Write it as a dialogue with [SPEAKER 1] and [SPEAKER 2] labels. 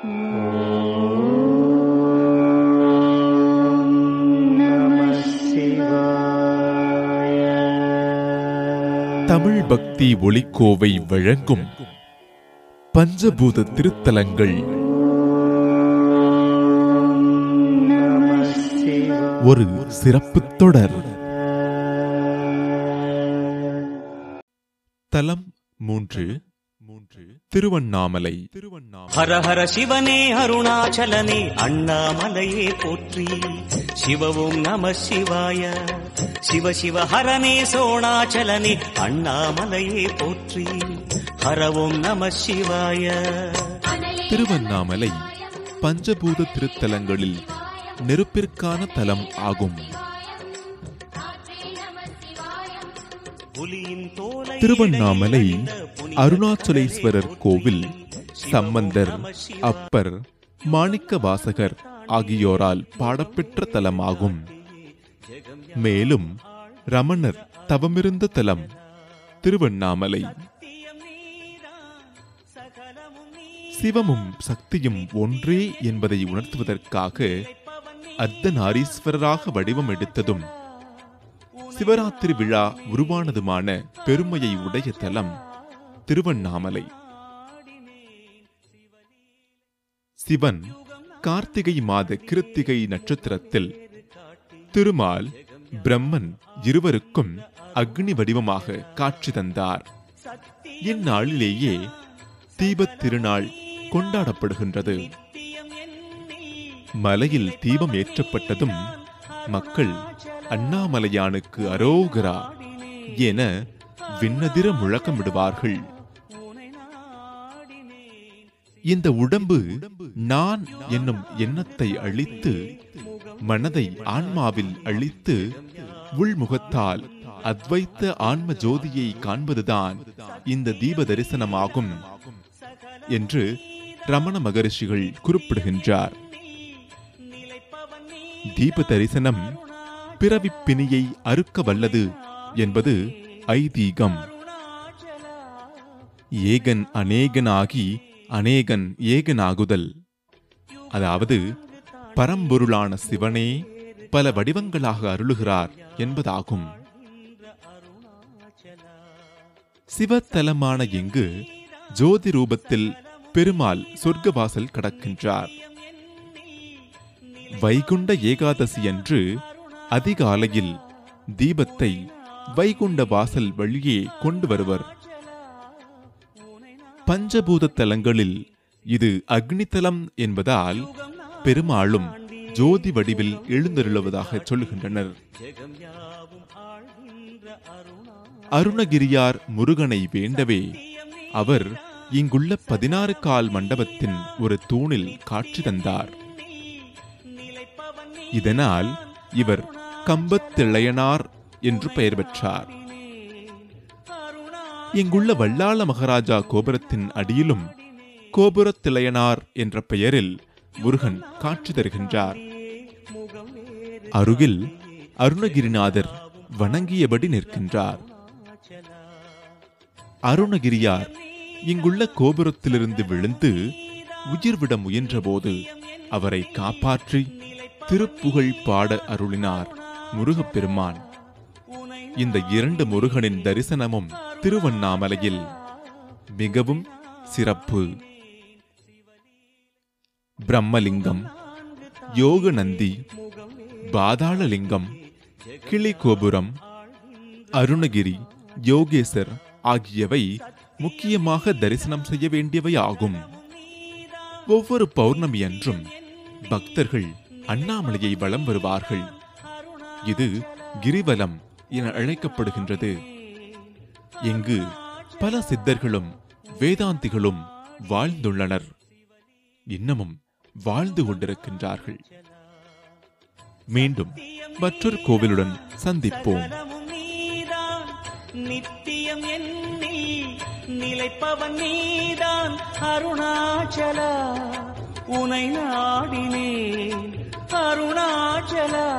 [SPEAKER 1] தமிழ் பக்தி ஒளிக்கோவை வழங்கும் பஞ்சபூத திருத்தலங்கள். ஒரு சிறப்பு தொடர். தலம் மூன்று. மூன்று. திருவண்ணாமலை. திருவண்ணாமலை.
[SPEAKER 2] ஹர ஹர சிவனே அருணாச்சலனே அண்ணாமலையே போற்றி. சிவவும் நம சிவாய. சிவ சிவ ஹரனே சோணாச்சலனே அண்ணாமலையே போற்றி. ஹரவும் நம சிவாய.
[SPEAKER 1] திருவண்ணாமலை பஞ்சபூத திருத்தலங்களில் நெருப்பிற்கான தலம் ஆகும். திருவண்ணாமலை அருணாச்சலேஸ்வரர் கோவில் சம்பந்தர் அப்பர் மாணிக்க வாசகர் ஆகியோரால் பாடப்பெற்ற தலமாகும். மேலும் ரமணர் தவமிருந்த தலம் திருவண்ணாமலை. சிவமும் சக்தியும் ஒன்றே என்பதை உணர்த்துவதற்காக அர்த்தநாரீஸ்வரராக வடிவம் எடுத்ததும் சிவராத்திரி விழா உருவானதுமான பெருமையை உடைய தலம் திருவண்ணாமலை. சிவன் கார்த்திகை மாத கிருத்திகை நட்சத்திரத்தில் திருமால் பிரம்மன் இருவருக்கும் அக்னி வடிவமாக காட்சி தந்தார். இந்நாளிலேயே தீபத் திருநாள் கொண்டாடப்படுகின்றது. மலையில் தீபம் ஏற்றப்பட்டதும் மக்கள் அண்ணாமலையானுக்கு அரோகரா என விண்ணதிர முழக்கமிடுவார்கள். இந்த உடம்பு நான் என்னும் எண்ணத்தை அழித்து மனதை ஆன்மாவில் அழித்து உள்முகத்தால் அத்வைத்த ஆன்ம ஜோதியை காண்பதுதான் இந்த தீப தரிசனமாகும் என்று ரமண மகரிஷிகள் குறிப்பிடுகின்றார். தீப தரிசனம் பிறவிப்பிணியை அறுக்க வல்லது என்பது ஐதீகம். ஏகன் அநேகனாகி அநேகன் ஏகனாகுதல். அதாவது பரம்பொருளான சிவனே பல வடிவங்களாக அருளுகிறார் என்பதாகும். சிவத்தலமான இங்கு ஜோதி ரூபத்தில் பெருமாள் சொர்க்கவாசல் கடக்கின்றார். வைகுண்ட ஏகாதசி அன்று அதிகாலையில் தீபத்தை வைகுண்ட வாசல் வழியே கொண்டு வருவர். பஞ்சபூத தலங்களில் இது அக்னிதலம் என்பதால் பெருமாளும் ஜோதி வடிவில் எழுந்தருளுவதாக சொல்லுகின்றனர். அருணகிரியார் முருகனை வேண்டவே அவர் இங்குள்ள பதினாறு கால் மண்டபத்தின் ஒரு தூணில் காட்சி தந்தார். இதனால் இவர் கம்பத்திளையனார் என்று பெயர் பெற்றார். இங்குள்ள வல்லாள மகாராஜா கோபுரத்தின் அடியிலும் கோபுரத்திலையனார் என்ற பெயரில் முருகன் காட்சி தருகின்றார். அருகில் அருணகிரிநாதர் வணங்கியபடி நிற்கின்றார். அருணகிரியார் இங்குள்ள கோபுரத்திலிருந்து விழுந்து உயிர் விட முயன்றபோது அவரை காப்பாற்றி திருப்புகழ் பாட அருளினார் முருகப்பெருமான். இந்த இரண்டு முருகனின் தரிசனமும் திருவண்ணாமலையில் மிகவும் சிறப்பு. பிரம்மலிங்கம் யோகநந்தி பாதாளலிங்கம் கிளி கோபுரம் அருணகிரி யோகேசர் ஆகியவை முக்கியமாக தரிசனம் செய்ய வேண்டியவை ஆகும். ஒவ்வொரு பௌர்ணமி அன்றும் பக்தர்கள் அண்ணாமலையை வலம் வருவார்கள். இது கிரிவலம் என அழைக்கப்படுகின்றது. இங்கு பல சித்தர்களும் வேதாந்திகளும் வாழ்ந்துள்ளனர். இன்னமும் வாழ்ந்து கொண்டிருக்கின்றார்கள். மீண்டும் மற்றொரு கோவிலுடன் சந்திப்போம்.
[SPEAKER 2] நித்தியம் என்னில் நிலைப்பவன் நீதான் அருணாச்சலா. உனை நாடினேன் அருணாச்சலா.